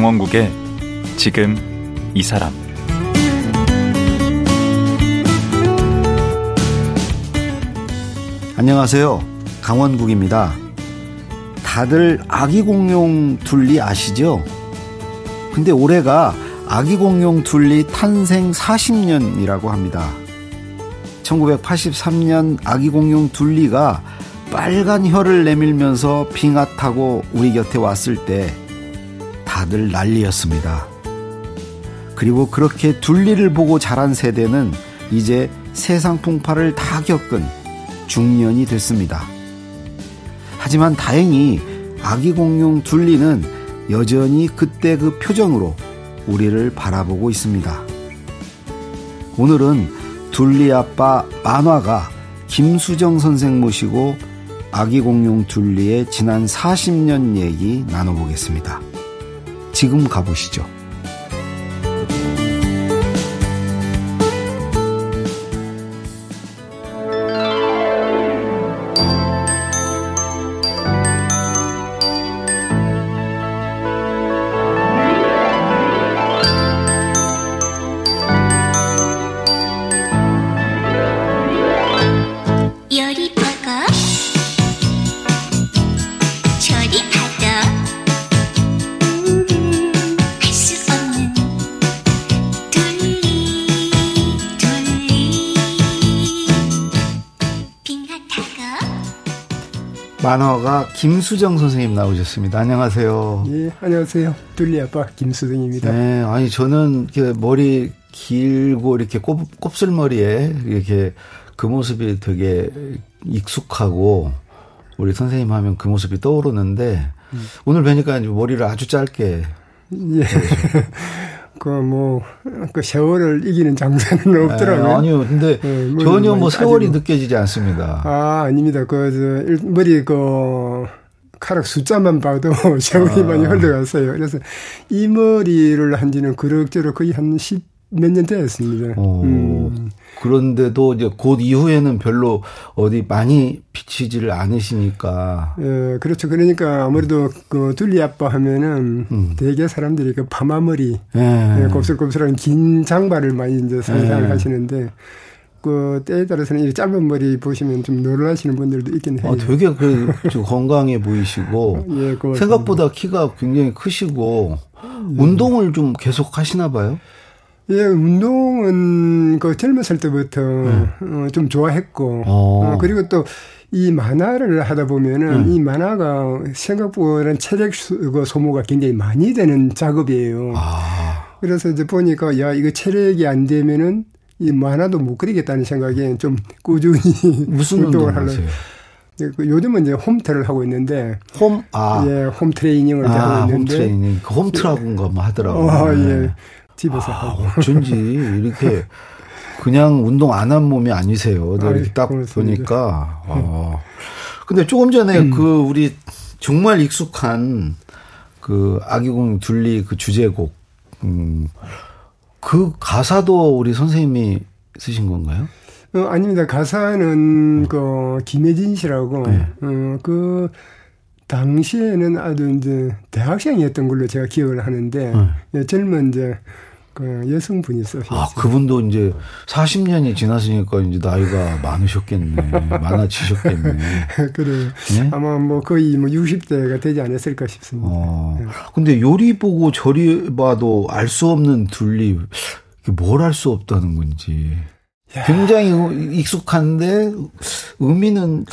강원국의 지금 이 사람 안녕하세요. 강원국입니다. 다들 아기 공룡 둘리 아시죠? 근데 올해가 아기 공룡 둘리 탄생 40년이라고 합니다. 1983년 아기 공룡 둘리가 빨간 혀를 내밀면서 빙하 타고 우리 곁에 왔을 때 다들 난리였습니다. 그리고 그렇게 둘리를 보고 자란 세대는 이제 세상 풍파를 다 겪은 중년이 됐습니다. 하지만 다행히 아기 공룡 둘리는 여전히 그때 그 표정으로 우리를 바라보고 있습니다. 오늘은 둘리 아빠 만화가 김수정 선생 모시고 아기 공룡 둘리의 지난 40년 얘기 나눠보겠습니다. 지금 가보시죠. 만화가 김수정 선생님 나오셨습니다. 안녕하세요. 예, 안녕하세요. 둘리 아빠 김수정입니다. 네, 아니 저는 이렇게 머리 길고 이렇게 곱, 곱슬머리에 이렇게 그 모습이 되게 익숙하고 우리 선생님 하면 그 모습이 떠오르는데 음. 오늘 뵈니까 머리를 아주 짧게 예. 그, 뭐, 그 세월을 이기는 장사는 없더라고요. 네, 아니요. 근데 네, 전혀 뭐 세월이 아니고. 느껴지지 않습니다. 아, 아닙니다. 그, 저, 머리 그, 카락 숫자만 봐도 세월이 아. 많이 흘러갔어요. 그래서 이 머리를 한 지는 그럭저럭 거의 한 10, 몇년 되었습니다. 어, 음. 그런데도 이제 곧 이후에는 별로 어디 많이 비치지를 않으시니까. 예, 그렇죠. 그러니까 아무래도 그 둘리 아빠 하면은 음. 대개 사람들이 그 파마머리, 예. 예, 곱슬곱슬한 긴 장발을 많이 이제 상상을 예. 하시는데 그 때에 따라서는 이 짧은 머리 보시면 좀 놀라시는 분들도 있긴 해요. 아, 되게 그 건강해 보이시고 예, 생각보다 키가 굉장히 크시고 예. 운동을 좀 계속 하시나 봐요. 예, 운동은 그 젊었을 때부터 네. 어, 좀 좋아했고, 어. 어, 그리고 또 이 만화를 하다 보면은 네. 이 만화가 생각보다 체력 그 소모가 굉장히 많이 되는 작업이에요. 아. 그래서 이제 보니까 야, 이거 체력이 안 되면은 이 만화도 못 그리겠다는 생각에 좀 꾸준히 무슨 운동을 하세요? 예, 그 요즘은 이제 홈트를 하고 있는데 홈, 아. 예, 홈 트레이닝을 아, 하고 있는데. 홈 트레이닝. 그 홈트라고인가 뭐 하더라고요. 어, 예. 집에서 아, 하고. 어쩐지 이렇게 그냥 운동 안 한 몸이 아니세요. 아, 이렇게 딱 보니까. 어. 근데 조금 전에 음. 그 우리 정말 익숙한 그 아기공 둘리 그 주제곡 음, 그 가사도 우리 선생님이 쓰신 건가요? 어, 아닙니다. 가사는 어. 그 김혜진 씨라고 네. 어, 그 당시에는 아주 이제 대학생이었던 걸로 제가 기억을 하는데 네. 젊은 이제 그 여성분이 쓰셨어요. 아, 그분도 이제 40년이 지났으니까 이제 나이가 많으셨겠네. 많아지셨겠네. 그래요. 네? 아마 뭐 거의 뭐 60대가 되지 않았을까 싶습니다. 어. 네. 근데 요리 보고 저리 봐도 알 수 없는 둘리, 뭘 알 수 없다는 건지. 야. 굉장히 익숙한데 의미는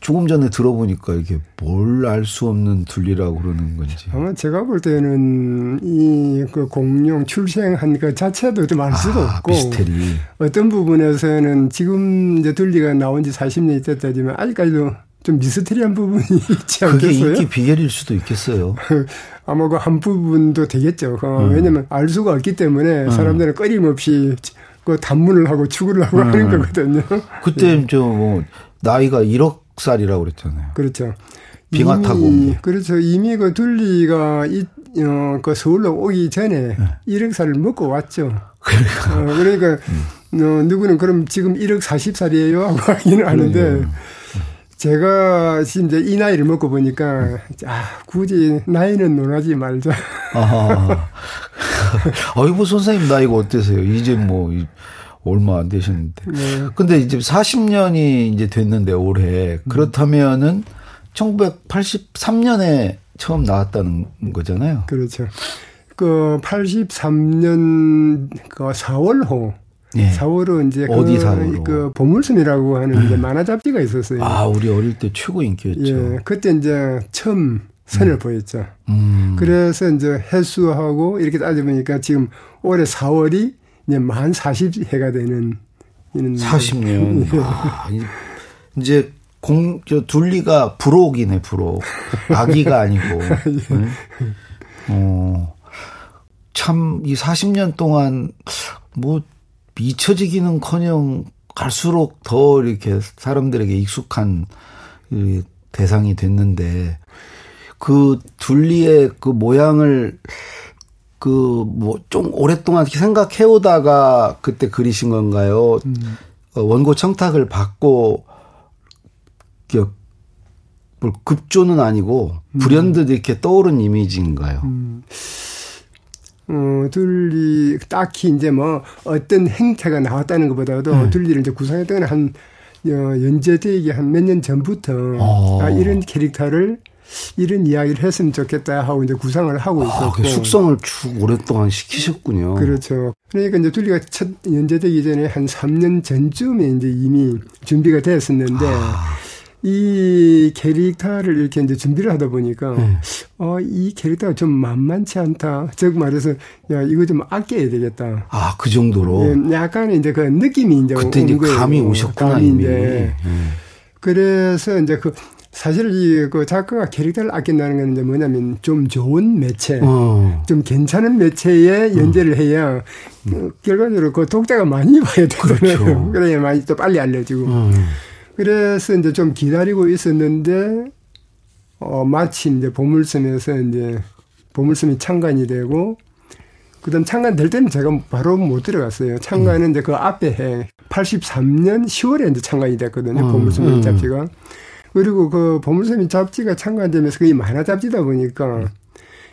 조금 전에 들어보니까 이게 뭘 알 수 없는 둘리라고 그러는 건지. 아마 제가 볼 때는 이 그 공룡 출생한 그 자체도 좀 알 수도 아, 없고. 미스테리. 어떤 부분에서는 지금 이제 둘리가 나온 지 40년이 됐다지만 아직까지도 좀 미스테리한 부분이 있지 않겠어요? 그게 인기 비결일 수도 있겠어요. 아마 그 한 부분도 되겠죠. 음. 왜냐면 알 수가 없기 때문에 음. 사람들은 끊임없이 그 단문을 하고 추구를 하고 음. 하는 거거든요. 그때 네. 저뭐 나이가 1억 살이라고 그랬잖아요. 그렇죠. 빙하 타고. 그렇죠. 이미 그 둘리가 이, 어, 그 서울로 오기 전에 네. 1억 살을 먹고 왔죠. 그러니까. 어, 그러니까, 음. 어, 누구는 그럼 지금 1억 40살이에요? 하고 하기는 하는데, 제가 이제 이 나이를 먹고 보니까 아 굳이 나이는 논하지 말자. 아, 아이고 선생님 나이가 어때세요? 이제 뭐 얼마 안 되셨는데. 네. 근데 이제 40년이 이제 됐는데 올해 그렇다면은 1983년에 처음 나왔다는 거잖아요. 그렇죠. 그 83년 그 4월호 예. 4월은 이제 어디 그, 4월호? 그 보물섬이라고 하는 이제 음. 만화 잡지가 있었어요. 아, 우리 어릴 때 최고 인기였죠. 예. 그때 이제 처음 선을 음. 보였죠. 음. 그래서 이제 해수하고 이렇게 따져보니까 지금 올해 4월이 이제 만 40해가 되는 이는 40년. 예. 아, 이제 공, 저, 둘리가 부록이네, 부록. 아기가 아니고. 예. 네? 어, 참, 이 40년 동안, 뭐, 잊혀지기는 커녕 갈수록 더 이렇게 사람들에게 익숙한 대상이 됐는데, 그 둘리의 그 모양을 그 뭐 좀 오랫동안 생각해 오다가 그때 그리신 건가요? 음. 어, 원고 청탁을 받고 뭐 급조는 아니고 음. 불현듯 이렇게 떠오른 이미지인가요? 음. 어, 둘리 딱히 이제 뭐 어떤 행태가 나왔다는 것보다도 네. 둘리를 이제 구성했던 한 어, 연재되기 한 몇 년 전부터 어. 아, 이런 캐릭터를 이런 이야기를 했으면 좋겠다 하고 이제 구상을 하고 아, 있었고. 아, 숙성을 쭉 오랫동안 시키셨군요. 그렇죠. 그러니까 이제 둘리가 첫 연재되기 전에 한 3년 전쯤에 이제 이미 준비가 됐었는데 아. 이 캐릭터를 이렇게 이제 준비를 하다 보니까 네. 어, 이 캐릭터가 좀 만만치 않다. 즉 말해서 야 이거 좀 아껴야 되겠다. 아 그 정도로. 예, 약간 이제 그 느낌이 이제 그때 이제 감이 오셨구나 감이 이제. 네. 그래서 이제 그 사실 이 그 작가가 캐릭터를 아낀다는 건 이제 뭐냐면 좀 좋은 매체, 어. 좀 괜찮은 매체에 연재를 어. 해야 음. 결과적으로 그 독자가 많이 봐야 되잖아요. 그렇죠. 그래야 많이 또 빨리 알려지고. 어. 그래서 이제 좀 기다리고 있었는데, 어, 마침 이제 보물섬에서 이제 보물섬이 창간이 되고, 그 다음 창간 될 때는 제가 바로 못 들어갔어요. 창간은 음. 이제 그 앞에 해, 83년 10월에 이제 창간이 됐거든요. 음. 보물섬 음. 잡지가. 그리고 그 보물섬이 잡지가 창간되면서 그게 만화 잡지다 보니까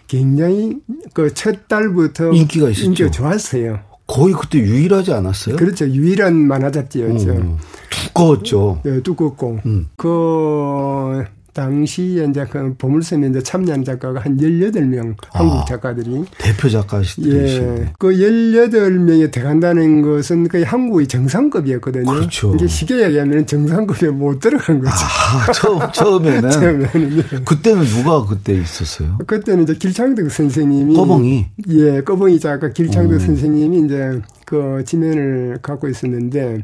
굉장히 그 첫 달부터 인기가 있었죠. 인기가 좋았어요. 거의 그때 유일하지 않았어요? 그렇죠. 유일한 만화 잡지였죠. 음, 두꺼웠죠. 네, 두껍고. 음. 그 당시에 이제 그 보물섬에 이제 참여한 작가가 한 18명 아, 한국 작가들이. 대표 작가시들이. 예. 그 18명이 들어간다는 것은 거의 한국의 정상급이었거든요. 그렇죠. 이게 쉽게 얘기하면 정상급에 못 들어간 거죠. 아, 처음, 처음에는. 처음에는. 예. 그때는 누가 그때 있었어요? 그때는 이제 길창덕 선생님이. 꺼봉이? 예, 꺼봉이 작가 길창덕 음. 선생님이 이제 그 지면을 갖고 있었는데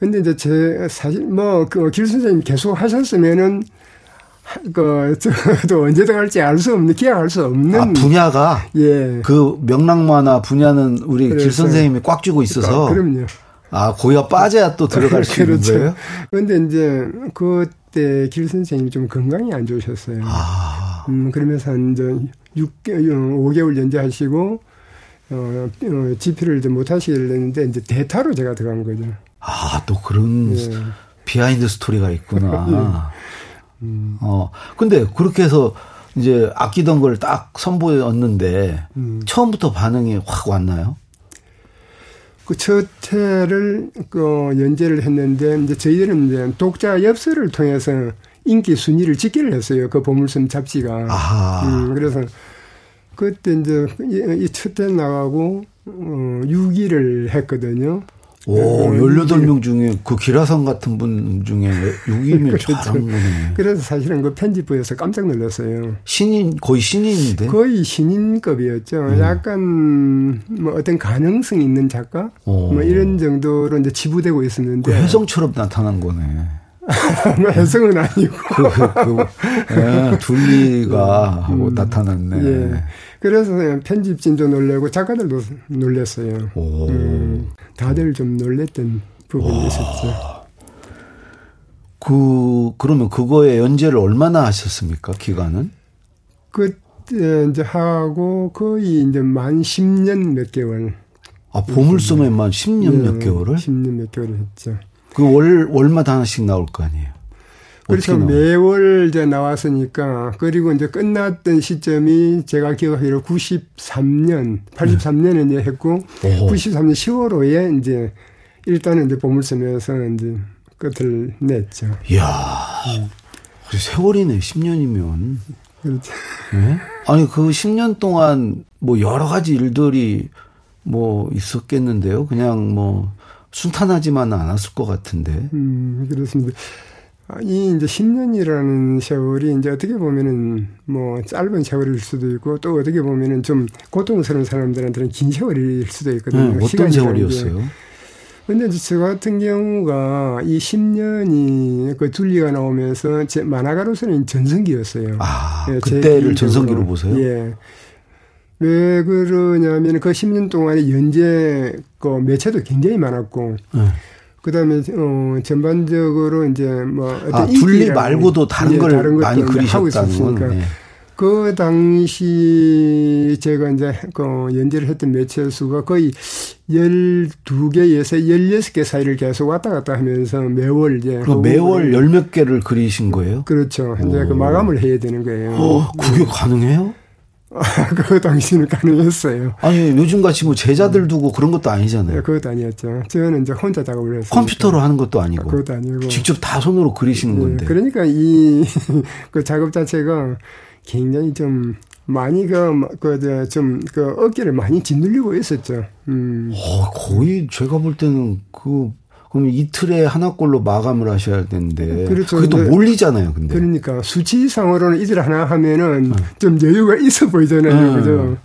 근데 이제 제 사실 뭐그 길 선생님 계속 하셨으면은 그, 저도 언제 들어갈지 알 수 없는, 기약할 수 없는. 아, 분야가? 예. 그 명랑만화 분야는 우리 길 선생님이 꽉 쥐고 있어서. 아, 그럼요. 아, 거기가 빠져야 또 들어갈 수 그렇죠. 있는 거예요? 그런데 이제 그때 길 선생님이 좀 건강이 안 좋으셨어요. 아. 음, 그러면서 이제 6개월, 5개월 연재하시고, 어, 어 집필을 못 하시려는데 이제 대타로 제가 들어간 거죠. 아, 또 그런 예. behind story가 있구나. 예. 음. 어, 근데 그렇게 해서 이제 아끼던 걸 딱 선보였는데 음. 처음부터 반응이 확 왔나요? 그첫 회를 그 연재를 했는데 이제 저희들은 이제 독자 엽서를 통해서 인기 순위를 집계를 했어요. 그 보물섬 잡지가. 음, 그래서 그때 이제 이첫 회 나가고 어 6위를 했거든요. 오, 18명 중에 그 기라성 같은 분 중에 6위면 그렇죠. 잘한 거네. 그래서 사실은 그 편집부에서 깜짝 놀랐어요. 신인, 거의 신인인데? 거의 신인급이었죠. 음. 약간 뭐 어떤 가능성 있는 작가? 오. 뭐 이런 정도로 이제 지부되고 있었는데. 그 혜성처럼 나타난 거네. 뭐 혜성은 아니고. 그, 그, 그, 예, 둘리가 음. 나타났네. 예. 그래서 편집진도 놀래고 작가들도 놀랬어요. 음, 다들 좀 놀랬던 부분이 있었죠. 그 그러면 그거에 연재를 얼마나 하셨습니까? 기간은? 그때 이제 하고 거의 이제 만 10년 몇 개월. 아 보물섬에만 10년 네, 몇 개월을? 10년 몇 개월을 했죠. 그 월 월마다 하나씩 나올 거 아니에요? 그렇죠. 매월 이제 나왔으니까 그리고 이제 끝났던 시점이 제가 기억하기로 93년, 83년에 이제 했고 오. 93년 10월호에 이제 일단은 이제 보물섬에서 이제 끝을 냈죠. 이야. 음. 세월이네. 10년이면. 그렇죠. 네? 아니 그 10년 동안 뭐 여러 가지 일들이 뭐 있었겠는데요. 그냥 뭐 순탄하지만은 않았을 것 같은데. 음, 그렇습니다. 이 이제 10년이라는 세월이 이제 어떻게 보면은 뭐 짧은 세월일 수도 있고 또 어떻게 보면은 좀 고통스러운 사람들한테는 긴 세월일 수도 있거든요. 네, 어떤 세월이었어요? 근데 저 같은 경우가 이 10년이 그 둘리가 나오면서 제 만화가로서는 전성기였어요. 아, 예, 그때를 전성기로 보세요? 예. 왜 그러냐면 그 10년 동안에 연재 그 매체도 굉장히 많았고 네. 그다음에 어 전반적으로 이제 뭐 아, 둘리 말고도 다른 예, 걸 다른 많이 그리셨다는 건. 네. 그 당시 제가 이제 그 연재를 했던 매체 수가 거의 12개에서 16개 사이를 계속 왔다 갔다 하면서 매월 이제. 그 매월 열 몇 개를 그리신 거예요? 그렇죠. 이제 그 마감을 해야 되는 거예요. 어, 그게 가능해요? 그 당시는 가능했어요. 아니 요즘 같이 뭐 제자들 두고 그런 것도 아니잖아요. 네, 그것도 아니었죠. 저는 이제 혼자 작업을 했어요. 컴퓨터로 하는 것도 아니고. 그것도 아니고. 직접 다 손으로 그리시는 네, 건데. 그러니까 이 그 작업 자체가 굉장히 좀 많이 그, 그, 좀, 그, 어깨를 많이 짓눌리고 있었죠. 음. 어, 거의 제가 볼 때는 그 그럼 이틀에 하나꼴로 마감을 하셔야 되는데 그렇죠. 그게 또 몰리잖아요. 근데 그러니까 수치상으로는 이틀 하나 하면은 네. 좀 여유가 있어 보이잖아요. 네. 그죠?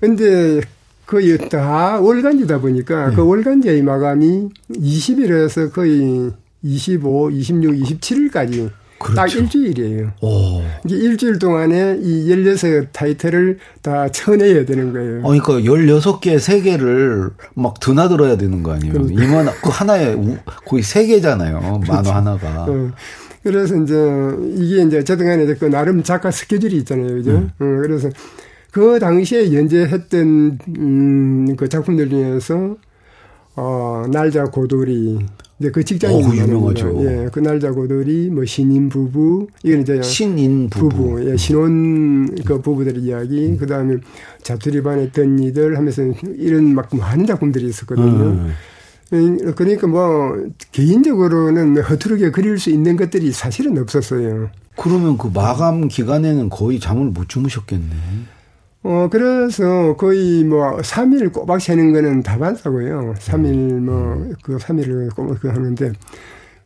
근데 거의 다 월간지다 보니까 네. 그 월간지의 마감이 20일에서 거의 25, 26, 27일까지 그렇죠. 딱 일주일이에요. 오. 이제 일주일 동안에 이 16 타이틀을 다 쳐내야 되는 거예요. 어, 그러니까 16개, 3개를 막 드나들어야 되는 거 아니에요? 그러니까. 이만, 그 하나에 거의 3개잖아요. 그렇죠. 만화 하나가. 어. 그래서 이제 이게 이제 어쨌든 간에 그 나름 작가 스케줄이 있잖아요. 그죠? 음. 어, 그래서 그 당시에 연재했던, 음, 그 작품들 중에서 어, 날자 고돌이, 이제 그 직장인 어, 유명하죠. 예, 그 날 자고들이 뭐 신인 부부 이건 이제 신인 부부, 부부 예, 신혼 그 부부들의 이야기 음. 그다음에 자투리반의 던니들 하면서 이런 막 많은 작품들이 있었거든요. 음. 그러니까 뭐 개인적으로는 허투루게 그릴 수 있는 것들이 사실은 없었어요. 그러면 그 마감 기간에는 거의 잠을 못 주무셨겠네. 어, 그래서 거의 뭐 3일 꼬박 새는 거는 다반사고요. 3일 뭐, 그 3일을 꼬박 그 하는데.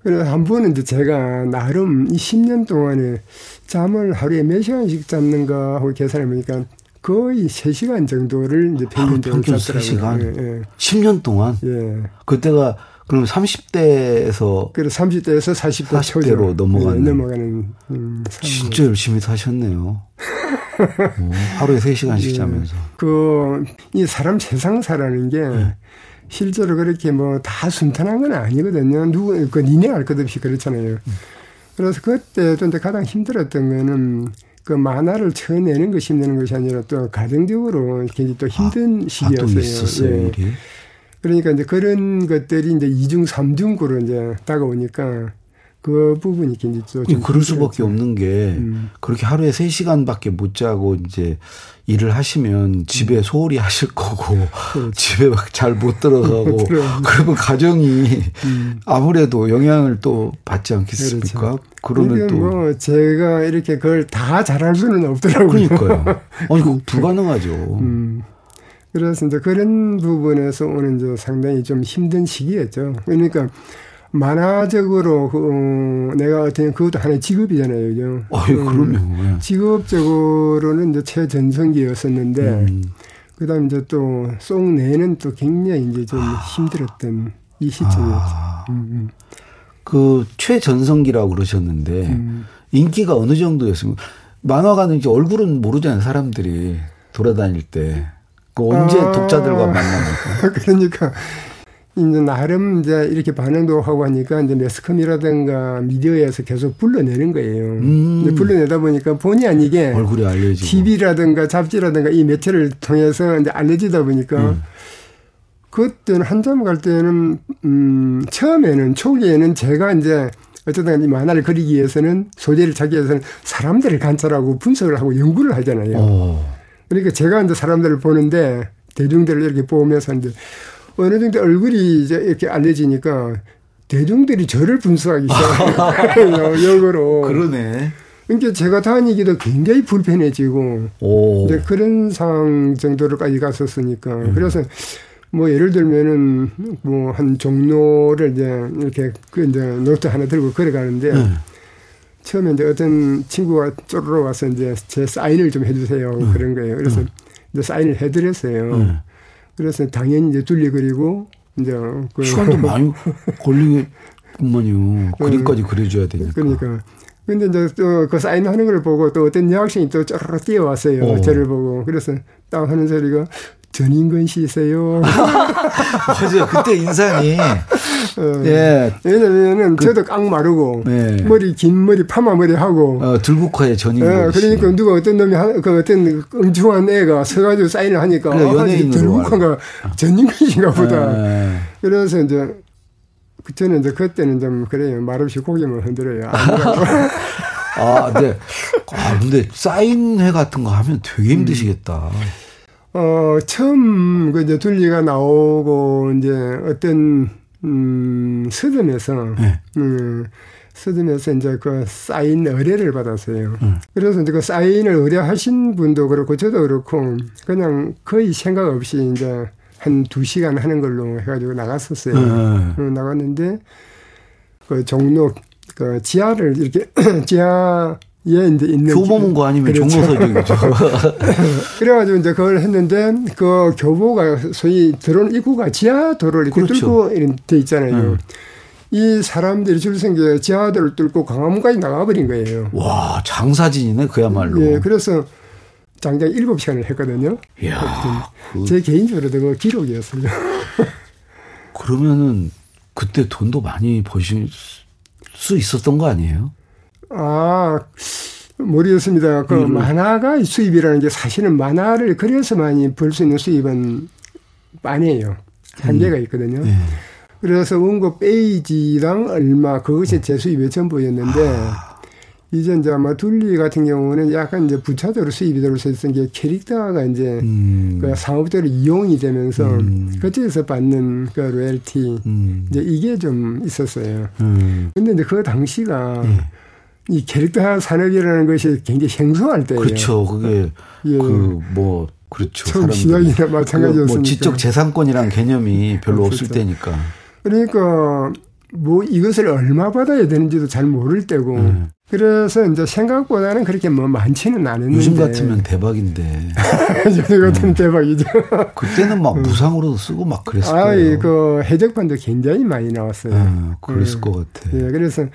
그래서 한 번은 이제 제가 나름 이 10년 동안에 잠을 하루에 몇 시간씩 잡는가 하고 계산해 보니까 거의 3시간 정도를 이제 평균적으로 잤더라고요. 3시간? 예, 예. 10년 동안? 예. 그때가 그럼 30대에서 그래 30대에서 40대 40대로 넘어가는 예, 넘어가는 음, 진짜 열심히 사셨네요. 어, 하루에 3시간씩 예. 자면서. 그, 이 사람 세상 사라는 게 네. 실제로 그렇게 뭐 다 순탄한 건 아니거든요. 누구, 그 니네 알 것 없이 그렇잖아요. 음. 그래서 그때도 이제 가장 힘들었던 거는 그 만화를 쳐내는 것이 힘든 것이 아니라 또 가정적으로 굉장히 또 힘든 아, 시기였어요. 아, 예. 그러니까 이제 그런 것들이 이제 이중삼중구로 이제 다가오니까 그 부분이 굉장히 좀 그럴 수밖에 없는 게 음. 그렇게 하루에 3시간밖에 못 자고 이제 일을 하시면 집에 음. 소홀히 하실 거고 그렇죠. 집에 막 잘 못 들어가고 그러면 가정이 음. 아무래도 영향을 또 받지 않겠습니까? 그렇죠. 그러면 또 뭐 제가 이렇게 그걸 다 잘할 수는 없더라고요. 그러니까요. 아니 그 불가능하죠. 음. 그래서 이제 그런 부분에서 오는 저 상당히 좀 힘든 시기였죠. 그러니까 만화적으로 그, 어, 내가 어떤 그것도 하나의 직업이잖아요, 그죠? 아, 예, 그럼요. 예. 직업적으로는 이제 최전성기였었는데, 음. 그다음 이제 또 송 내는 또 굉장히 이제 좀 아. 힘들었던 이 시점이었죠. 아. 음, 음. 그 최전성기라고 그러셨는데 음. 인기가 어느 정도였습니까? 만화가는 이제 얼굴은 모르잖아요, 사람들이 돌아다닐 때. 그 언제 아. 독자들과 만납니까? 그러니까 이제 나름 이제 이렇게 반응도 하고 하니까 이제 매스컴이라든가 미디어에서 계속 불러내는 거예요. 음. 불러내다 보니까 본의 아니게 얼굴이 알려지고 TV라든가 잡지라든가 이 매체를 통해서 이제 알려지다 보니까 음. 그때는 한참 갈 때는 음 처음에는 초기에는 제가 이제 어쨌든 이 만화를 그리기 위해서는 소재를 찾기 위해서는 사람들을 관찰하고 분석을 하고 연구를 하잖아요. 오. 그러니까 제가 이제 사람들을 보는데 대중들을 이렇게 보면서 이제 어느 정도 얼굴이 이제 이렇게 알려지니까 대중들이 저를 분석하기 시작해요. 역으로. 그러네. 그러니까 제가 다니기도 굉장히 불편해지고 오. 이제 그런 상황 정도로까지 갔었으니까 음. 그래서 뭐 예를 들면은 뭐 한 종로를 이제 이렇게 그 이제 노트 하나 들고 걸어가는데 음. 처음에 이제 어떤 친구가 쪼르러 와서 이제 제 사인을 좀 해주세요 음. 그런 거예요. 그래서 음. 이제 사인을 해드렸어요. 음. 그래서 당연히 이제 둘리 그리고 이제 그 시간도 많이 걸리겠구만요. 그림까지 그려줘야 되니까. 그러니까. 근데 이제 또 그 사인하는 걸 보고 또 어떤 여학생이 또 쩌르르 뛰어왔어요. 오. 저를 보고. 그래서 딱 하는 소리가 전인근 씨세요. 맞아요. 그때 인상이. 어, 예. 왜냐면은 그, 저도 깡 마르고 네. 머리 긴 머리 파마 머리 하고 어, 들국화에 전인근 예, 그러니까 누가 어떤 놈이 하, 그 어떤 엉중한 애가 서가지고 사인을 하니까 그래, 아, 들국화가 전인근 씨인가 보다. 네. 그래서 이제 저는 이제 그때는 좀 그래요. 말없이 고개만 흔들어요. 아, 네. 아, 근데 사인회 같은 거 하면 되게 힘드시겠다. 음. 어, 처음 그 이제 둘리가 나오고 이제 어떤 음, 서점에서 네. 음, 서점에서 이제 그 사인 의뢰를 받았어요. 음. 그래서 이제 그 사인을 의뢰하신 분도 그렇고 저도 그렇고 그냥 거의 생각 없이 이제 한 두 시간 하는 걸로 해가지고 나갔었어요. 네. 어, 나갔는데 그 종로 그 지하를 이렇게 지하 예, 이제 있는. 교보문고 아니면 그렇죠. 종로서적이죠. 그래가지고 이제 그걸 했는데 그 교보가 소위 들어온 입구가 지하 도로를 이렇게 그렇죠. 뚫고 이런 데 있잖아요. 음. 이 사람들이 줄 생겨 지하도를 뚫고 강화문까지 나가버린 거예요. 와, 장사진이네, 그야말로. 예, 그래서 장장 7시간을 했거든요. 이야. 그... 제 개인적으로도 그 기록이었어요. 그러면은 그때 돈도 많이 버실 수 있었던 거 아니에요? 아, 모르겠습니다. 그 음. 만화가 수입이라는 게 사실은 만화를 그려서만이 벌 수 있는 수입은 아니에요. 한계가 음. 있거든요. 네. 그래서 원고 페이지당 얼마 그것이 제 수입의 전부였는데 아. 이제 이제 아마 둘리 같은 경우는 약간 이제 부차적으로 수입이 들어올 수 있었던 게 캐릭터가 이제 음. 그 상업적으로 이용이 되면서 음. 그쪽에서 받는 그 로열티 음. 이제 이게 좀 있었어요. 음. 근데 이제 그 당시가 네. 이 캐릭터 산업이라는 것이 굉장히 생소할 때예요. 그렇죠. 그게 예. 그뭐 그렇죠. 처음 시작이나 마찬가지였으니까. 뭐 지적 재산권이라는 개념이 별로 그렇죠. 없을 때니까. 그러니까 뭐 이것을 얼마 받아야 되는지도 잘 모를 때고. 음. 그래서 이제 생각보다는 그렇게 뭐 많지는 않았는데. 요즘 같으면 대박인데. 요즘 같으면 음. 대박이죠. 그때는 막 음. 무상으로도 쓰고 막 그랬을 거예요. 아, 그 해적판도 굉장히 많이 나왔어요. 음, 그랬을 음. 것 같아. 예, 그래서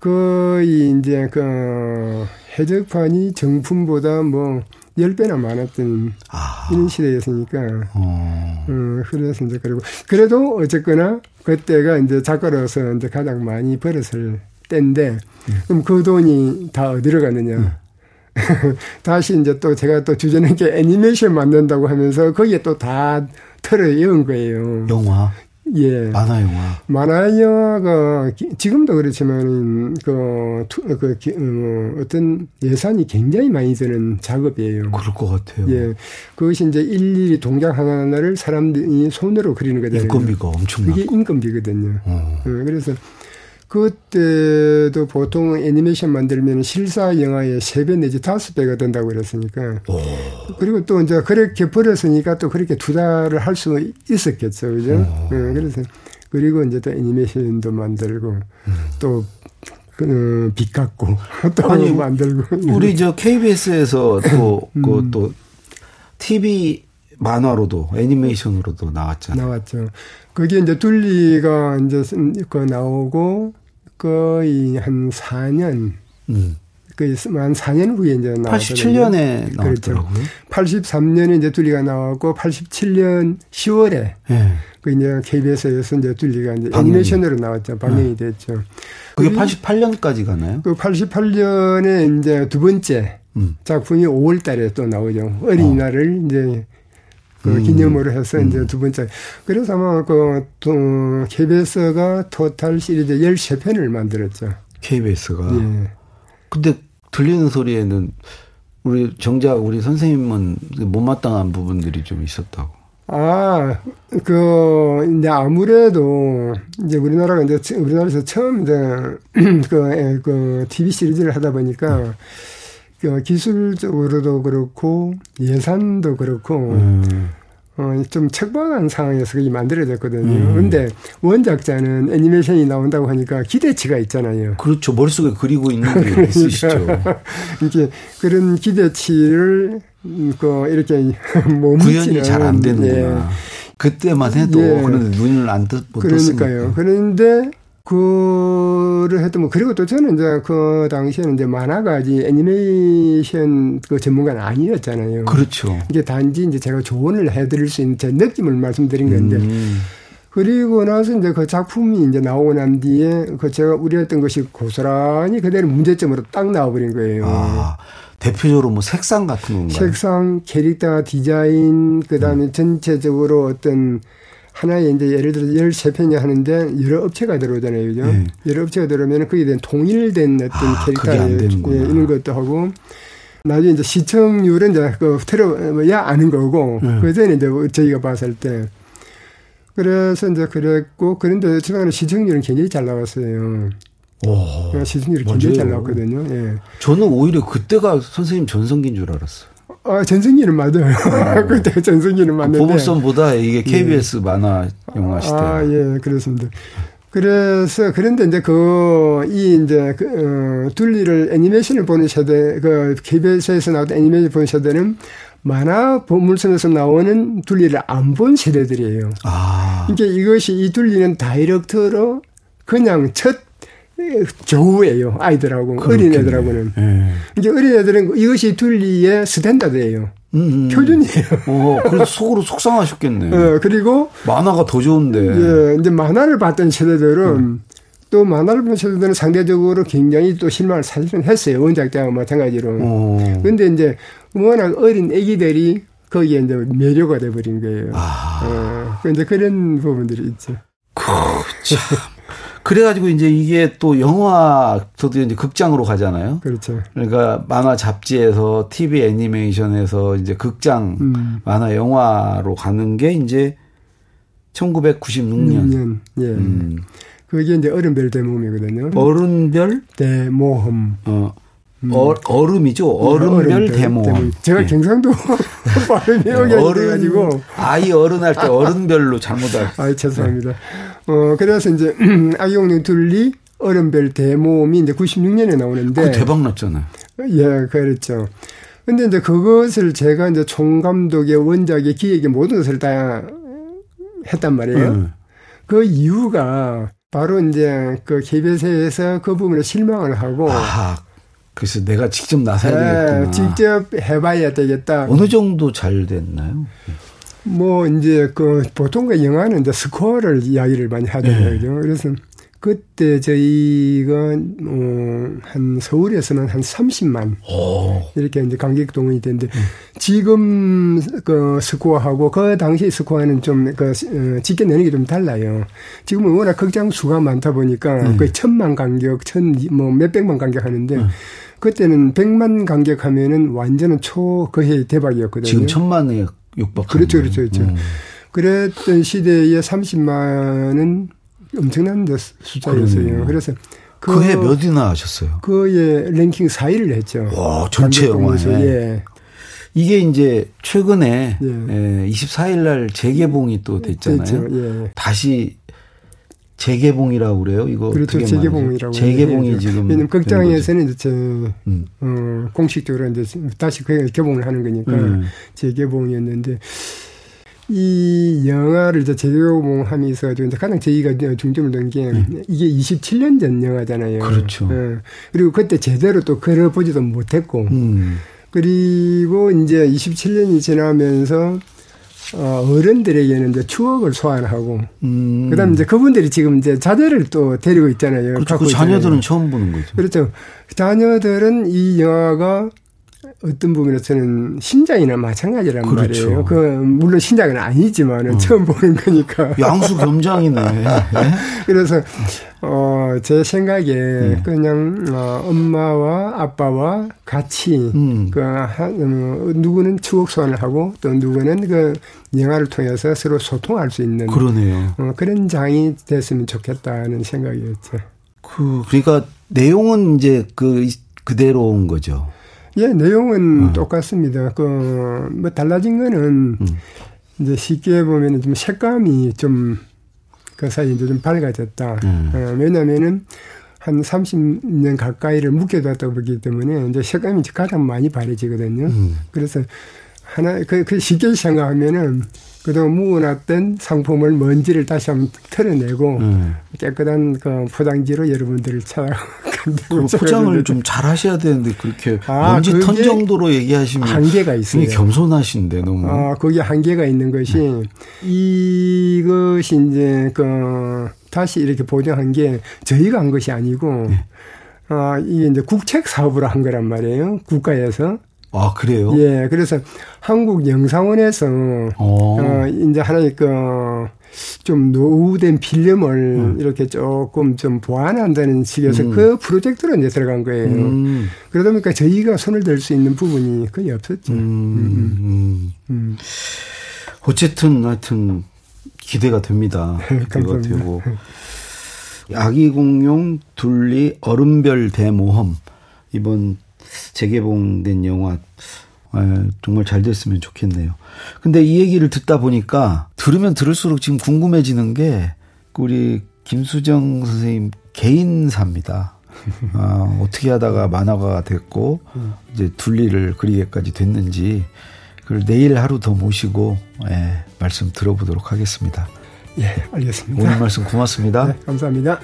거의 이제 그 해적판이 정품보다 뭐 10배나 많았던 아. 이런 시대였으니까. 어. 어. 그래서 이제 그리고 그래도 어쨌거나 그때가 이제 작가로서 이제 가장 많이 벌었을 때인데 음. 그럼 그 돈이 다 어디로 가느냐. 음. 다시 이제 또 제가 또 주제는 게 애니메이션 만든다고 하면서 거기에 또다 털어 이은 거예요. 영화. 예. 만화 영화. 만화 영화가 지금도 그렇지만 그, 그 어, 어떤 예산이 굉장히 많이 드는 작업이에요. 그럴 것 같아요. 예. 그것이 이제 일일이 동작 하나하나를 사람들이 손으로 그리는 거잖아요. 인건비가 엄청나고. 그게 인건비거든요. 어. 어, 그래서 그때도 보통 애니메이션 만들면 실사 영화의 3배 내지 5배가 된다고 그랬으니까. 오. 그리고 또 이제 그렇게 벌었으니까 또 그렇게 투자를 할 수 있었겠죠. 그죠? 네, 그래서 그리고 이제 또 애니메이션도 만들고 음. 또 그, 빚 갚고 또 아니, 만들고. 우리 저 KBS에서 또, 음. 그, 또, TV 만화로도 애니메이션으로도 나왔잖아요. 나왔죠. 그게 이제 둘리가 이제 그 나오고 거의 한 4년, 음. 거의 한 4년 후에 이제 나왔거든요. 87년에 나왔더라고요. 그렇죠. 83년에 이제 둘리가 나왔고 87년 10월에 네. 예. 그 이제 KBS에서 이제 둘리가 이제 방영이. 애니메이션으로 나왔죠. 방영이 네. 됐죠. 그게 88년까지 가나요? 그 88년에 이제 두 번째 음. 작품이 5월 달에 또 나오죠. 어린이날을 어. 이제 그 음. 기념으로 해서 음. 이제 두 번째. 그래서 아마 그, 또, KBS가 토탈 시리즈 13편을 만들었죠. KBS가. 예. 근데 들리는 소리에는 우리 정작 우리 선생님은 못마땅한 부분들이 좀 있었다고. 아, 그, 이제 아무래도, 이제 우리나라가 이제, 우리나라에서 처음 이제, 그, 그, TV 시리즈를 하다 보니까, 그 기술적으로도 그렇고, 예산도 그렇고, 음. 어, 좀 척박한 상황에서 그게 만들어졌거든요. 음. 근데 원작자는 애니메이션이 나온다고 하니까 기대치가 있잖아요. 그렇죠. 머릿속에 그리고 있는 게 그러니까 있으시죠. 이게 그런 기대치를 그 이렇게 못 구현이 잘 안 되는구나. 예. 그때만 해도 예. 그런데 눈을 안 떴, 못 그러니까요. 떴으니까. 그런데 그를 했던 뭐 그리고 또 저는 이제 그 당시에는 이제 만화가 지 애니메이션 그 전문가는 아니었잖아요. 그렇죠. 이게 단지 이제 제가 조언을 해드릴 수 있는 제 느낌을 말씀드린 건데. 음. 그리고 나서 이제 그 작품이 이제 나오고 난 뒤에 그 제가 우려했던 것이 고스란히 그대로 문제점으로 딱 나와버린 거예요. 아, 대표적으로 뭐 색상 같은 건가요? 색상, 캐릭터 디자인, 그 다음에 음. 전체적으로 어떤 하나에 이제 예를 들어서 13편이 하는데 여러 업체가 들어오잖아요. 그죠? 네. 여러 업체가 들어오면 거기에 대한 통일된 어떤 아, 캐릭터에 예, 이런 것도 하고 나중에 이제 시청률은 이제 그 틀어야 아는 거고 네. 그 전에 이제 저희가 봤을 때 그래서 이제 그랬고 그런데 최근에 시청률은 굉장히 잘 나왔어요. 오, 시청률이 굉장히 잘 나왔거든요. 예. 저는 오히려 그때가 선생님 전성기인 줄 알았어요. 아, 전승기는 맞아요. 어. 그때 전승기는 맞는데. 보물선보다 이게 KBS 예. 만화 영화 시대. 아, 예, 그렇습니다. 그래서, 그런데 이제 그, 이 이제 그, 어, 둘리를 애니메이션을 보는 세대, 그 KBS에서 나왔던 애니메이션 보는 세대는 만화 보물선에서 나오는 둘리를 안 본 세대들이에요. 아. 그러니까 이것이 이 둘리는 다이렉트로 그냥 첫 조우예요 아이들하고 어린 애들하고는. 네. 이제 어린 애들은 이것이 둘리의 standard예요. 음, 음. 표준이에요. 어, 그래서 속으로 속상하셨겠네. 어, 그리고 만화가 더 좋은데. 예, 이제 만화를 봤던 세대들은 음. 또 만화를 본 세대들은 상대적으로 굉장히 또 실망을 사실은 했어요. 원작 때와 마찬가지로. 어. 근데 이제 워낙 어린 애기들이 거기에 이제 매료가 돼버린 거예요. 아. 어, 이제 그런 부분들이 있죠. 그, 참. 그래가지고 이제 이게 또 영화, 저도 이제 극장으로 가잖아요. 그렇죠. 그러니까 만화 잡지에서 TV 애니메이션에서 이제 극장, 음. 만화 영화로 가는 게 이제 1996년. 6년. 예. 음. 그게 이제 어른별 대모험이거든요. 어른별? 대모험. 어. 음. 어, 얼음이죠. 얼음별 얼음 대모험. 제가 예. 경상도 발음이 여기 어른 가지고 아이 어른 할 때 어른별로 잘못할. 아, 죄송합니다. 어 그래서 이제 아기용룡 둘리 얼음별 대모험이 이제 96년에 나오는데 대박 났잖아요. 예, 그렇죠. 근데 이제 그것을 제가 이제 총감독의 원작의 기획의 모든 것을 다 했단 말이에요. 음. 그 이유가 바로 이제 그 KBS에서 그 부분에 실망을 하고 아, 그래서 내가 직접 나서야 네, 되겠구나. 직접 해봐야 되겠다. 어느 정도 잘 됐나요? 뭐 이제 그 보통 그 영화는 이제 스코어를 이야기를 많이 하잖아요. 네. 그래서 그때 저희가 어한 서울에서는 한 30만 오. 이렇게 이제 관객 동원이 됐는데 음. 지금 그 스코어하고 그 당시 스코어는 좀그 어, 집계내는 게 좀 달라요. 지금은 워낙 극장 수가 많다 보니까 음. 거의 천만 관객, 천 뭐 몇백만 관객 하는데 음. 그때는 백만 관객 하면은 완전한 초 거의 대박이었거든요. 지금 천만에 육박. 그렇죠, 그렇죠, 그렇죠. 음. 그랬던 시대에 30만은 엄청난 숫자였어요. 그러네요. 그래서 그해 몇이나 하셨어요? 그해 랭킹 4위를 했죠. 와, 전체 영화에서. 예. 이게 이제 최근에 예. 예, 24일 날 재개봉이 또 됐잖아요. 예. 다시 재개봉이라고 그래요. 이거 그렇죠. 재개봉이라고. 재개봉이 지금 왜냐면 극장에서는 이제 저, 음. 어, 공식적으로 이제 다시 그 개봉을 하는 거니까 음. 재개봉이었는데 이 영화를 이제 재개봉하면서 이제 가장 저희가 중점을 둔게 음. 이게 27년 전 영화잖아요. 그렇죠. 어. 그리고 그때 제대로 또 걸어보지도 못했고 음. 그리고 이제 27년이 지나면서 어, 어른들에게는 이제 추억을 소환하고, 음. 그 다음에 이제 그분들이 지금 이제 자녀를 또 데리고 있잖아요. 그렇죠. 그 자녀들은 처음 보는 거죠. 그렇죠. 자녀들은 이 영화가 어떤 부분에서는 신작이나 마찬가지란 그렇죠. 말이에요. 그 물론 신작은 아니지만 어. 처음 보는 거니까. 양수 겸장이네. 네? 그래서 어, 제 생각에 네. 그냥 어, 엄마와 아빠와 같이 음. 그 한, 어, 누구는 추억 소환을 하고 또 누구는 그 영화를 통해서 서로 소통할 수 있는 그러네요. 어, 그런 장이 됐으면 좋겠다는 생각이었죠. 그 그러니까 내용은 이제 그 그대로 온 거죠. 예, 내용은 음. 똑같습니다. 그, 뭐, 달라진 거는, 음. 이제 쉽게 보면 좀 색감이 좀, 그 사이 이제 좀 밝아졌다. 음. 어, 왜냐면은, 한 30년 가까이를 묵혀뒀다 그러기 때문에, 이제 색감이 가장 많이 바래지거든요. 음. 그래서, 하나, 그, 그 쉽게 생각하면은, 그동안 묵어놨던 상품을 먼지를 다시 한번 털어내고 음. 깨끗한 그 포장지로 여러분들을 찾아간다고 포장을 좀 잘 하셔야 되는데 그렇게 아, 먼지 턴 정도로 얘기하시면 한계가 있어요. 겸손하신데 너무. 아, 거기 한계가 있는 것이 네. 이것이 이제 그 다시 이렇게 보정한 게 저희가 한 것이 아니고 네. 아, 이게 이제 국책 사업으로 한 거란 말이에요. 국가에서. 아, 그래요? 예, 그래서 한국 영상원에서, 어, 어 이제 하나의 그, 좀 노후된 필름을 음. 이렇게 조금 좀 보완한다는 식에서 음. 그 프로젝트로 이제 들어간 거예요. 음. 그러다 보니까 저희가 손을 댈 수 있는 부분이 거의 없었죠. 음. 음, 음. 어쨌든 하여튼 기대가 됩니다. 기대가 되고. 아기 공룡 둘리 얼음별 대모험 이번 재개봉된 영화 아, 정말 잘 됐으면 좋겠네요. 근데 이 얘기를 듣다 보니까 들으면 들을수록 지금 궁금해지는 게 우리 김수정 선생님 개인사입니다. 아, 어떻게 하다가 만화가 됐고 이제 둘리를 그리게까지 됐는지 그걸 내일 하루 더 모시고 예, 말씀 들어보도록 하겠습니다. 예, 알겠습니다. 오늘 말씀 고맙습니다. 네, 감사합니다.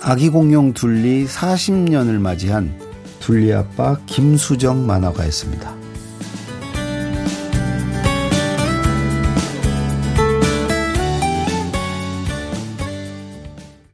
아기 공룡 둘리 40년을 맞이한 둘리 아빠 김수정 만화가였습니다.